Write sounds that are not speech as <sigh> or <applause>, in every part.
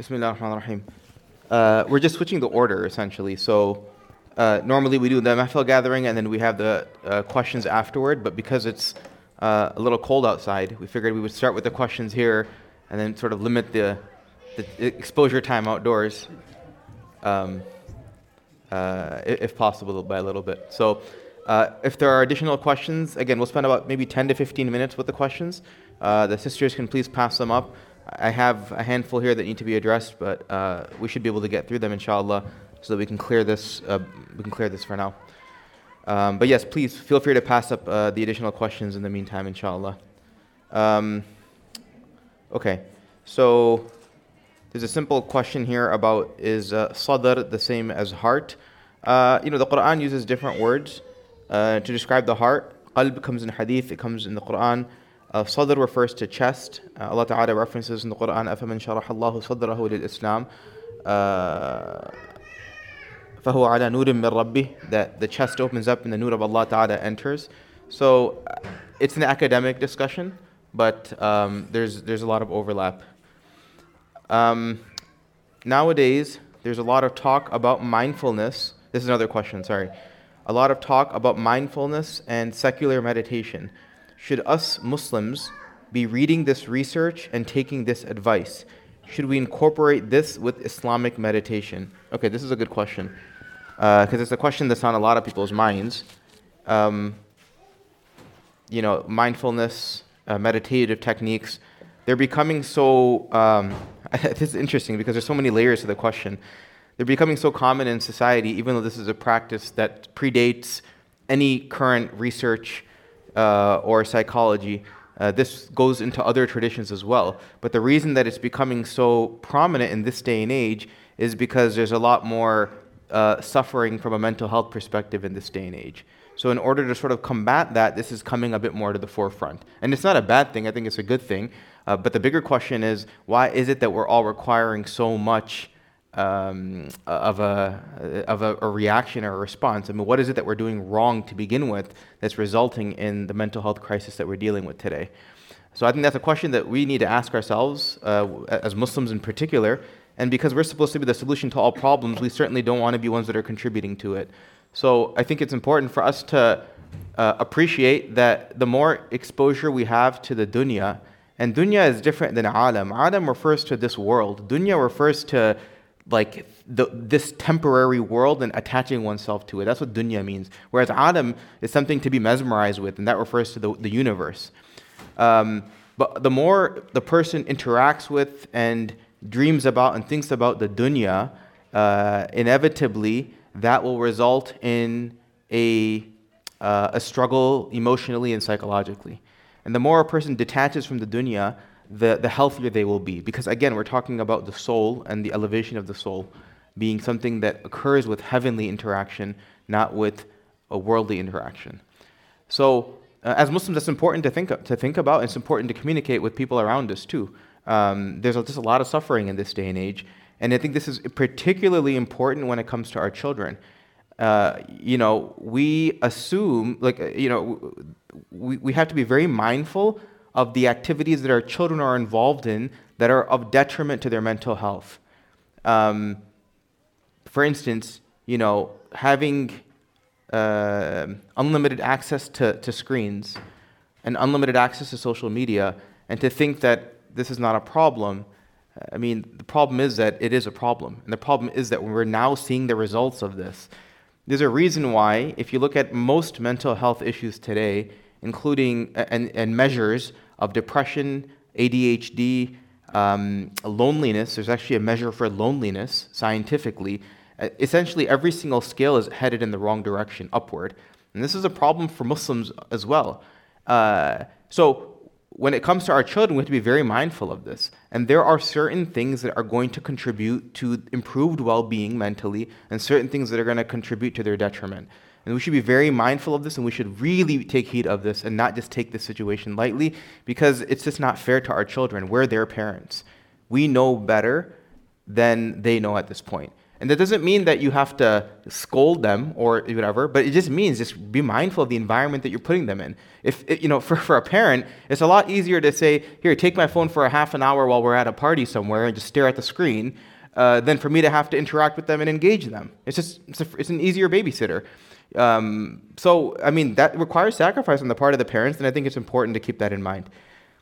Bismillah ar-Rahman ar-Rahim. Uh, we're just switching the order essentially. So uh, normally we do the Mehfil gathering and then we have the uh, questions afterward. But because it's uh, a little cold outside, we figured we would start with the questions here and then sort of limit the, the exposure time outdoors, um, uh, if possible, by a little bit. So. Uh, if there are additional questions, again, we'll spend about maybe 10 to 15 minutes with the questions. The sisters can please pass them up. I have a handful here that need to be addressed, but uh, we should be able to get through them, inshallah, so that we can clear this. Uh, we can clear this for now. Um, but yes, please feel free to pass up uh, the additional questions in the meantime, inshallah. Um, okay, so there's a simple question here about is uh, sadr the same as heart? Uh, you know, the Quran uses different words uh, to describe the heart. Qalb comes in hadith, it comes in the Quran. Uh, sadr refers to chest. Uh, Allah Ta'ala references in the Quran, أَفَمَنْ شَرَحَ اللَّهُ صَدْرَهُ لِلْإِسْلَامِ فَهُوَ عَلَى نُورٍ مِّن رَبِّهِ That the chest opens up and the nur of Allah Ta'ala enters. So uh, it's an academic discussion, but um, there's, there's a lot of overlap. Um, nowadays, there's a lot of talk about mindfulness. This is another question, sorry. A lot of talk about mindfulness and secular meditation should us Muslims be reading this research and taking this advice? Should we incorporate this with Islamic meditation? Okay, this is a good question because uh, it's a question that's on a lot of people's minds. Um, you know, mindfulness, uh, meditative techniques, they're becoming so. Um, <laughs> this is interesting because there's so many layers to the question. They're becoming so common in society, even though this is a practice that predates any current research uh, or psychology. Uh, this goes into other traditions as well. But the reason that it's becoming so prominent in this day and age is because there's a lot more uh, suffering from a mental health perspective in this day and age. So, in order to sort of combat that, this is coming a bit more to the forefront. And it's not a bad thing, I think it's a good thing. Uh, but the bigger question is why is it that we're all requiring so much um, of, a, of a, a, reaction or a response. I mean, what is it that we're doing wrong to begin with that's resulting in the mental health crisis that we're dealing with today? So I think that's a question that we need to ask ourselves, uh, as Muslims in particular. And because we're supposed to be the solution to all problems, we certainly don't want to be ones that are contributing to it. So I think it's important for us to uh, appreciate that the more exposure we have to the dunya, and dunya is different than alam. Alam refers to this world. Dunya refers to like the, this temporary world and attaching oneself to it. That's what dunya means. Whereas alam is something to be mesmerized with, and that refers to the, the universe. Um, but the more the person interacts with and dreams about and thinks about the dunya, uh, inevitably that will result in a, uh, a struggle emotionally and psychologically. And the more a person detaches from the dunya, the, the healthier they will be. Because again, we're talking about the soul and the elevation of the soul being something that occurs with heavenly interaction, not with a worldly interaction. So, uh, as Muslims, that's important to think, to think about. It's important to communicate with people around us too. Um, there's just a lot of suffering in this day and age. And I think this is particularly important when it comes to our children. Uh, you know, we assume, like, you know, we, we have to be very mindful of the activities that our children are involved in that are of detriment to their mental health. Um, for instance, you know, having uh, unlimited access to, to screens and unlimited access to social media, and to think that this is not a problem. I mean, the problem is that it is a problem. And the problem is that we're now seeing the results of this. There's a reason why, if you look at most mental health issues today, including and, and measures of depression, ADHD, um, loneliness. There's actually a measure for loneliness scientifically. Uh, essentially, every single scale is headed in the wrong direction, upward. And this is a problem for Muslims as well. Uh, so, when it comes to our children, we have to be very mindful of this. And there are certain things that are going to contribute to improved well being mentally, and certain things that are going to contribute to their detriment. And we should be very mindful of this and we should really take heed of this and not just take this situation lightly because it's just not fair to our children. We're their parents. We know better than they know at this point. And that doesn't mean that you have to scold them or whatever, but it just means just be mindful of the environment that you're putting them in. If, you know, <laughs> for, for a parent, it's a lot easier to say, here, take my phone for a half an hour while we're at a party somewhere and just stare at the screen uh, than for me to have to interact with them and engage them. It's just, it's, a, it's an easier babysitter. Um, so, I mean, that requires sacrifice on the part of the parents, and I think it's important to keep that in mind.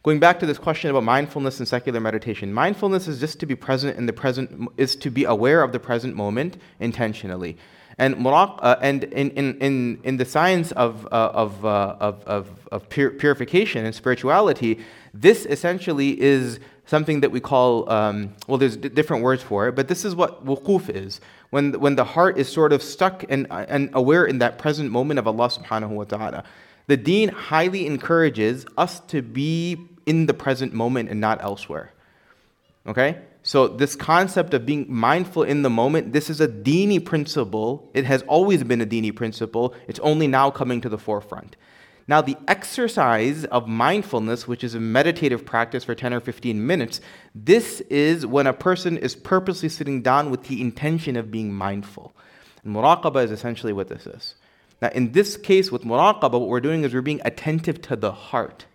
Going back to this question about mindfulness and secular meditation, mindfulness is just to be present in the present, is to be aware of the present moment intentionally. And, muraq, uh, and in, in, in, in the science of, uh, of, uh, of, of, of pur- purification and spirituality, this essentially is something that we call, um, well, there's d- different words for it, but this is what wuquf is. When, when the heart is sort of stuck and, and aware in that present moment of Allah subhanahu wa ta'ala. The deen highly encourages us to be in the present moment and not elsewhere. Okay? So, this concept of being mindful in the moment, this is a dini principle. It has always been a dini principle. It's only now coming to the forefront. Now, the exercise of mindfulness, which is a meditative practice for 10 or 15 minutes, this is when a person is purposely sitting down with the intention of being mindful. And muraqabah is essentially what this is. Now, in this case with muraqabah, what we're doing is we're being attentive to the heart.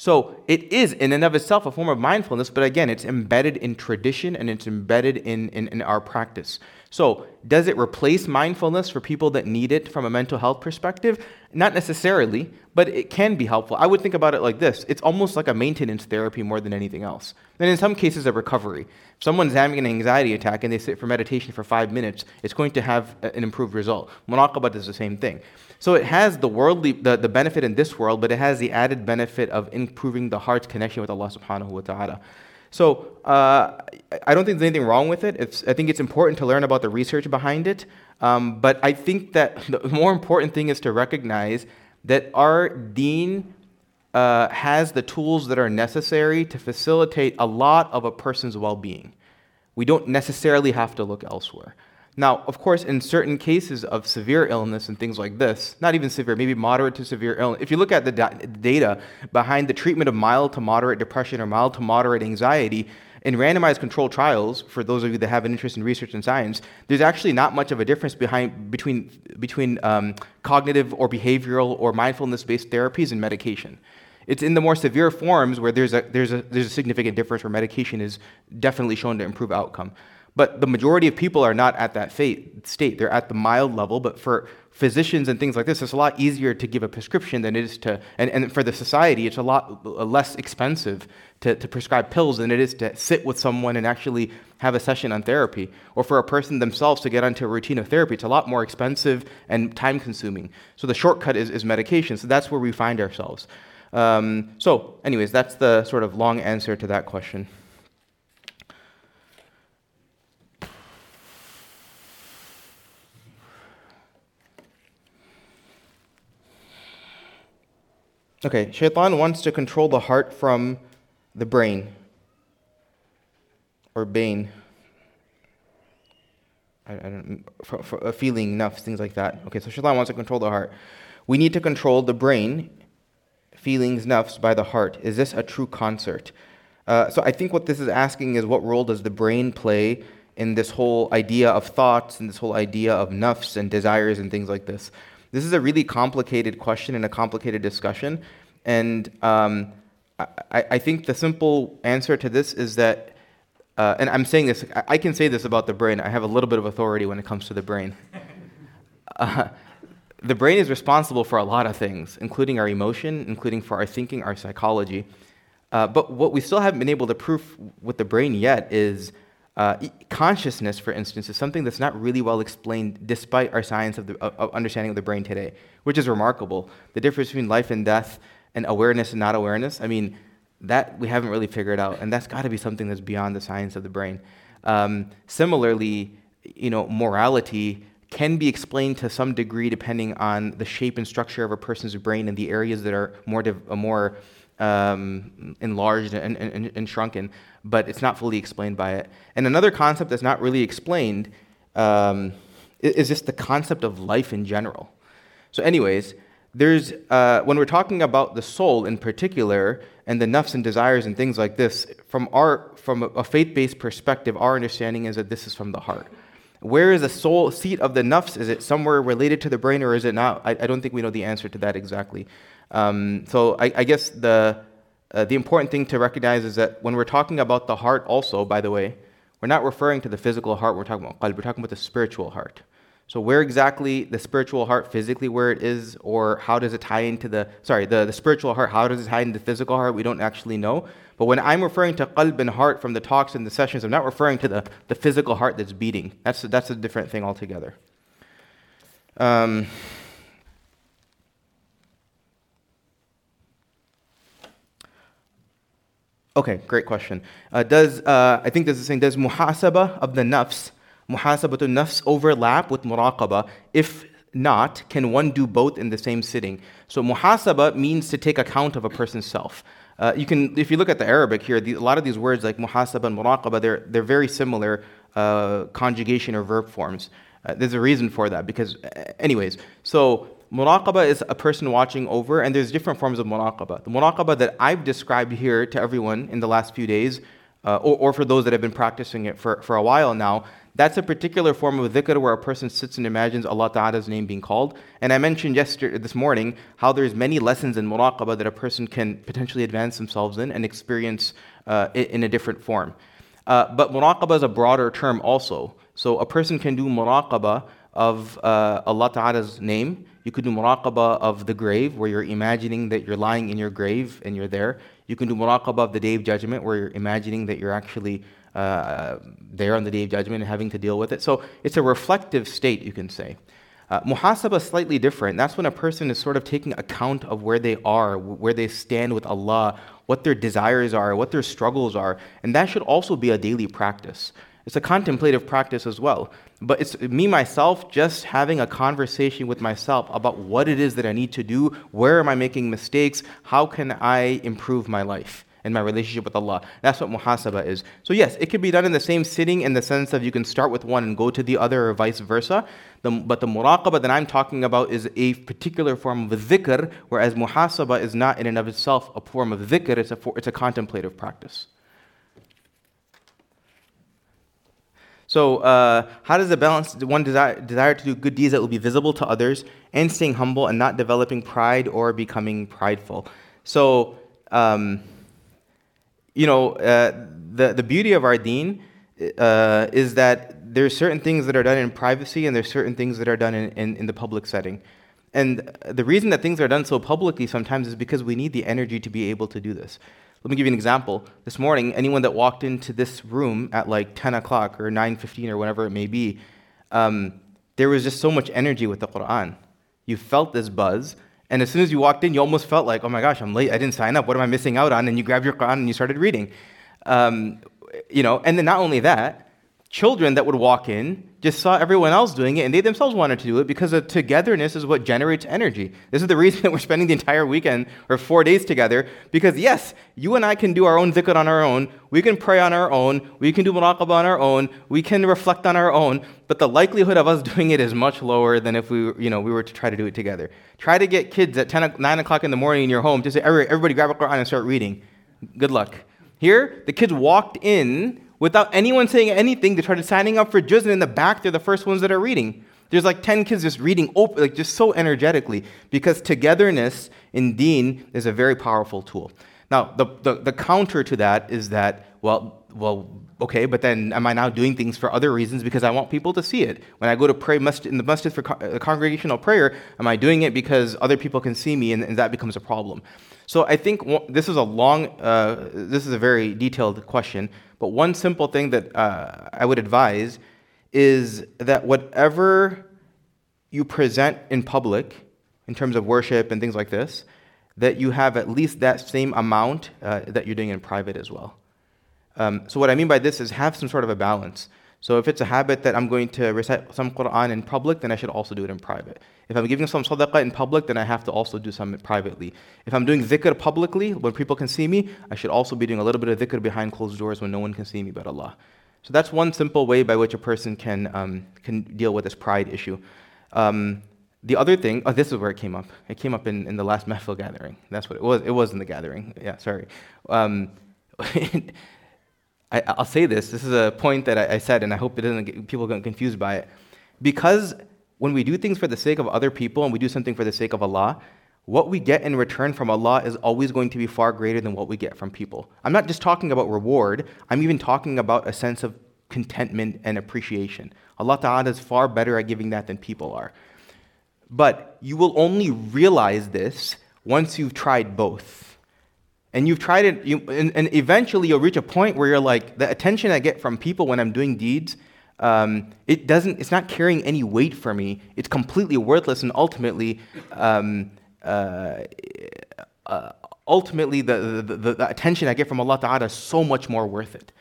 So it is in and of itself a form of mindfulness, but again, it's embedded in tradition and it's embedded in, in, in, our practice. So does it replace mindfulness for people that need it from a mental health perspective? Not necessarily, but it can be helpful. I would think about it like this it's almost like a maintenance therapy more than anything else. And in some cases, a recovery. If someone's having an anxiety attack and they sit for meditation for five minutes, it's going to have an improved result. Muraqabah does the same thing. So it has the worldly, the, the benefit in this world, but it has the added benefit of improving the heart's connection with Allah subhanahu wa ta'ala. So uh, I don't think there's anything wrong with it. It's, I think it's important to learn about the research behind it. Um, but I think that <laughs> the more important thing is to recognize that our deen uh, has the tools that are necessary to facilitate a lot of a person's well being. We don't necessarily have to look elsewhere. Now, of course, in certain cases of severe illness and things like this, not even severe, maybe moderate to severe illness, if you look at the da- data behind the treatment of mild to moderate depression or mild to moderate anxiety, in randomized controlled trials, for those of you that have an interest in research and science, there's actually not much of a difference behind, between, between um, cognitive or behavioral or mindfulness based therapies and medication. It's in the more severe forms where there's a, there's, a, there's a significant difference where medication is definitely shown to improve outcome. But the majority of people are not at that state. They're at the mild level. But for physicians and things like this, it's a lot easier to give a prescription than it is to, and, and for the society, it's a lot less expensive to, to prescribe pills than it is to sit with someone and actually have a session on therapy. Or for a person themselves to get onto a routine of therapy, it's a lot more expensive and time consuming. So the shortcut is, is medication. So that's where we find ourselves. Um, so, anyways, that's the sort of long answer to that question. Okay, shaitan wants to control the heart from the brain or bane. I, I don't for, for a feeling, enough, things like that. Okay, so shaitan wants to control the heart. We need to control the brain, feelings, nafs, by the heart. Is this a true concert? Uh, so I think what this is asking is what role does the brain play in this whole idea of thoughts and this whole idea of nafs and desires and things like this? This is a really complicated question and a complicated discussion. And um, I, I, think the simple answer to this is that, uh, and I'm saying this, I, can say this about the brain. I have a little bit of authority when it comes to the brain. <laughs> Uh, the brain is responsible for a lot of things, including our emotion, including for our thinking, our psychology. Uh, but what we still haven't been able to prove with the brain yet is uh, consciousness, for instance, is something that's not really well explained despite our science of, the, understanding of the brain today, which is remarkable. The difference between life and death and awareness and not awareness, I mean, that we haven't really figured out, and that's got to be something that's beyond the science of the brain. Um, similarly, you know, morality can be explained to some degree depending on the shape and structure of a person's brain and the areas that are more, div- more um, enlarged and, and, and, shrunken, but it's not fully explained by it. And another concept that's not really explained um, is just the concept of life in general. So, anyways, there's uh, when we're talking about the soul in particular and the nafs and desires and things like this, from our from a faith-based perspective, our understanding is that this is from the heart. Where is the soul seat of the nafs? Is it somewhere related to the brain or is it not? I, I don't think we know the answer to that exactly. Um, so I, I, guess the, uh, the important thing to recognize is that when we're talking about the heart, also, by the way, we're not referring to the physical heart, we're talking about qalb, we're talking about the spiritual heart. So where exactly the spiritual heart physically where it is, or how does it tie into the sorry, the, the spiritual heart, how does it tie into the physical heart, we don't actually know. But when I'm referring to qalb and heart from the talks and the sessions, I'm not referring to the, the physical heart that's beating. That's, that's a different thing altogether. Um, okay, great question. Uh, does, uh, I think this is saying, does muhasaba of the nafs muhasabatu nafs overlap with muraqabah? If not, can one do both in the same sitting? So muhasaba means to take account of a person's self. Uh, you can, if you look at the Arabic here, the, a lot of these words like muhasaba and muraqabah, they're, they're very similar uh, conjugation or verb forms. Uh, there's a reason for that because, uh, anyways, so muraqabah is a person watching over, and there's different forms of muraqabah. The muraqabah that I've described here to everyone in the last few days, uh, or, or for those that have been practicing it for, for a while now, that's a particular form of dhikr where a person sits and imagines Allah Ta'ala's name being called. And I mentioned yesterday, this morning, how there's many lessons in muraqabah that a person can potentially advance themselves in and experience uh, in a different form. Uh, but muraqabah is a broader term also. So a person can do muraqabah of uh, Allah Ta'ala's name. You could do muraqabah of the grave, where you're imagining that you're lying in your grave and you're there. You can do muraqabah of the day of judgment, where you're imagining that you're actually uh, there on the day of judgment and having to deal with it. So it's a reflective state, you can say. Uh, muhasabah is slightly different. That's when a person is sort of taking account of where they are, where they stand with Allah, what their desires are, what their struggles are. And that should also be a daily practice. It's a contemplative practice as well. But it's me, myself, just having a conversation with myself about what it is that I need to do, where am I making mistakes, how can I improve my life and my relationship with Allah. That's what muhasabah is. So yes, it could be done in the same sitting in the sense of you can start with one and go to the other or vice versa. The, but the muraqabah that I'm talking about is a particular form of dhikr, whereas muhasabah is not in and of itself a form of dhikr, it's a, it's a contemplative practice. So, uh, how does it balance one desire, desire to do good deeds that will be visible to others and staying humble and not developing pride or becoming prideful? So, um, you know, uh, the, the beauty of our deen uh, is that there's certain things that are done in privacy and there's certain things that are done in, in, in, the public setting. And the reason that things are done so publicly sometimes is because we need the energy to be able to do this. Let me give you an example. This morning, anyone that walked into this room at like 10 o'clock or 9.15 or whatever it may be, um, there was just so much energy with the Quran. You felt this buzz, and as soon as you walked in, you almost felt like, oh my gosh, I'm late. I didn't sign up. What am I missing out on? And you grabbed your Quran and you started reading. Um, you know, and then not only that, children that would walk in just saw everyone else doing it and they themselves wanted to do it because the togetherness is what generates energy. This is the reason <laughs> that we're spending the entire weekend or four days together because, yes, you and I can do our own dhikr on our own, we can pray on our own, we can do muraqabah on our own, we can reflect on our own, but the likelihood of us <laughs> doing it is much lower than if we, you know, we were to try to do it together. Try to get kids at 10, 9 o'clock in the morning in your home to say, everybody grab a Quran and start reading. Good luck. Here, the kids walked in without anyone saying anything. They started signing up for juz, and in the back, they're the first ones that are reading. There's like 10 kids just reading, open, like just so energetically, because togetherness in deen is a very powerful tool. Now, the, the, the counter to that is that, well, well, okay, but then am I now doing things for other reasons because I want people to see it? When I go to pray in the masjid for uh, congregational prayer, am I doing it because other people can see me and, and that becomes a problem? So I think this is a long, uh, this is a very detailed question, but one simple thing that uh, I would advise is that whatever you present in public, in terms of worship and things like this, that you have at least that same amount uh, that you're doing in private as well. Um, so what I mean by this is have some sort of a balance. So if it's a habit that I'm going to recite some Quran in public, then I should also do it in private. If I'm giving some sadaqah in public, then I have to also do some privately. If I'm doing dhikr publicly, when people can see me, I should also be doing a little bit of dhikr behind closed doors when no one can see me but Allah. So that's one simple way by which a person can, um, can deal with this pride issue. Um, the other thing, oh, this is where it came up. It came up in, in the last <laughs> Mehfil gathering. That's what it was. It was in the gathering. Yeah, sorry. Um, <laughs> I, I'll say this. This is a point that I, I said, and I hope it doesn't get, people get confused by it. Because when we do things for the sake of other people and we do something for the sake of Allah, what we get in return from Allah is always going to be far greater than what we get from people. I'm not just talking about reward, I'm even talking about a sense of contentment and appreciation. Allah Ta'ala is far better at giving that than people are. But you will only realize this once you've tried both. And you've tried it, you, and, and, eventually you'll reach a point where you're like, the attention I get from people when I'm doing deeds, um, it doesn't, it's not carrying any weight for me. It's completely worthless, and ultimately, um, uh, uh, ultimately the, the, the, the, attention I get from Allah Ta'ala is so much more worth it.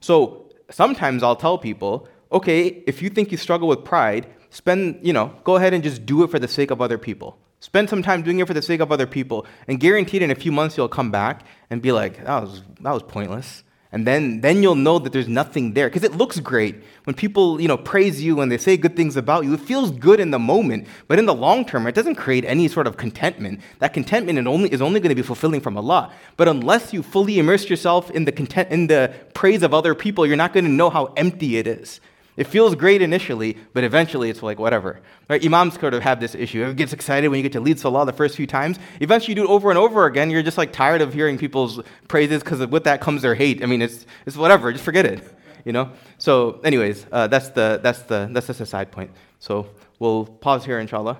So sometimes I'll tell people, okay, if you think you struggle with pride, spend, you know, go ahead and just do it for the sake of other people. Spend some time doing it for the sake of other people, and guaranteed in a few months you'll come back and be like, that was, that was pointless. And then, then you'll know that there's nothing there. Because it looks great. When people you know, praise you and they say good things about you, it feels good in the moment. But in the long term, it doesn't create any sort of contentment. That contentment is only, is only going to be fulfilling from Allah. But unless you fully immerse yourself in the, content, in the praise of other people, you're not going to know how empty it is. It feels great initially, but eventually it's like whatever. Right? Imams sort of have this issue. It gets excited when you get to lead salah the first few times. Eventually you do it over and over again. You're just like tired of hearing people's praises because with that comes their hate. I mean, it's, it's whatever. Just forget it. You know. So, anyways, uh, that's the that's the that's just a side point. So we'll pause here, inshallah.